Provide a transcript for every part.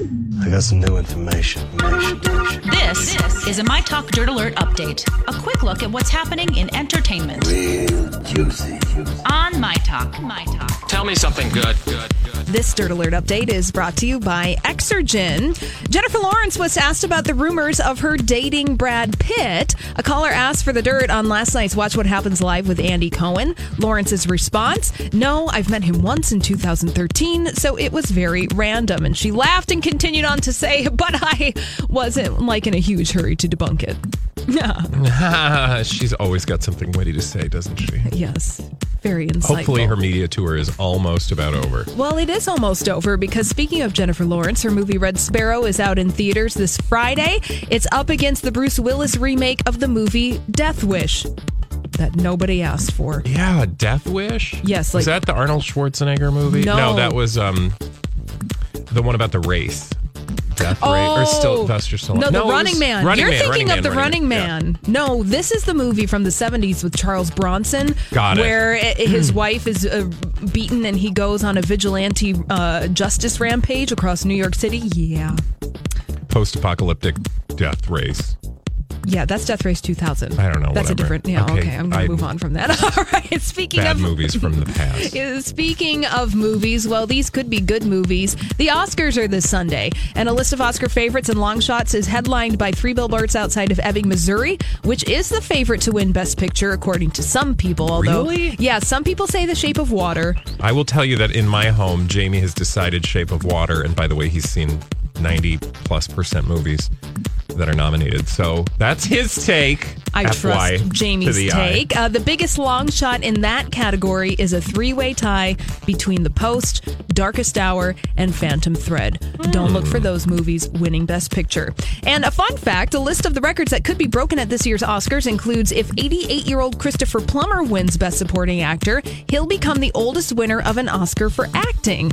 I got some new information. This is a My Talk Dirt Alert update. A quick look at what's happening in entertainment. Real juicy. On My Talk. My Talk. Tell me something good. Good. Good. This Dirt Alert update is brought to you by Exergen. Jennifer Lawrence was asked about the rumors of her dating Brad Pitt. A caller asked for the dirt on last night's Watch What Happens Live with Andy Cohen. Lawrence's response No, I've met him once in 2013, so it was very random. And she laughed and continued on to say, But I wasn't like in a huge hurry to debunk it. She's always got something witty to say, doesn't she? Yes. Very insightful. Hopefully, her media tour is almost about over. Well, it is almost over because speaking of Jennifer Lawrence, her movie Red Sparrow is out in theaters this Friday. It's up against the Bruce Willis remake of the movie Death Wish that nobody asked for. Yeah, Death Wish. Yes, like- was that the Arnold Schwarzenegger movie? No. that was um the one about the race. Death Race or still Sylvester Stallone. Oh, No, the Running Man. Running You're Man, thinking Running of the Running yeah. Man. No, this is the movie from the 70s with Charles Bronson. Got it. Where his wife is uh, beaten and he goes on a vigilante uh, justice rampage across New York City. Yeah. Post-apocalyptic death race. Yeah, that's Death Race 2000. I don't know, That's a different. Yeah, okay. Okay, I'm going to move on from that. All right. Speaking of movies from the past. Speaking of movies, well, these could be good movies. The Oscars are this Sunday, and a list of Oscar favorites and long shots is headlined by Three Billboards Outside of Ebbing, Missouri, which is the favorite to win Best Picture, according to some people. Although, Really? yeah, some people say The Shape of Water. I will tell you that in my home, Jamie has decided Shape of Water, and by the way, he's seen 90 plus percent movies that are nominated. So that's his take. I FY trust Jamie's the take. Uh, the biggest long shot in that category is a three way tie between The Post, Darkest Hour, and Phantom Thread. Don't look for those movies winning Best Picture. And a fun fact a list of the records that could be broken at this year's Oscars includes if 88 year old Christopher Plummer wins Best Supporting Actor, he'll become the oldest winner of an Oscar for acting.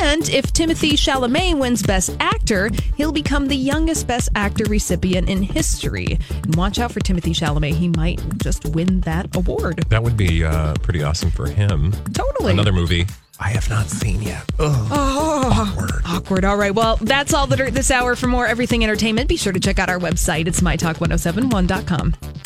And if Timothée Chalamet wins Best Actor, he'll become the youngest Best Actor recipient in history. And watch out for Timothée Chalamet. He might just win that award. That would be uh, pretty awesome for him. Totally. Another movie I have not seen yet. Ugh. Awkward. Awkward. All right. Well, that's all the dirt this hour. For more everything entertainment, be sure to check out our website. It's mytalk1071.com.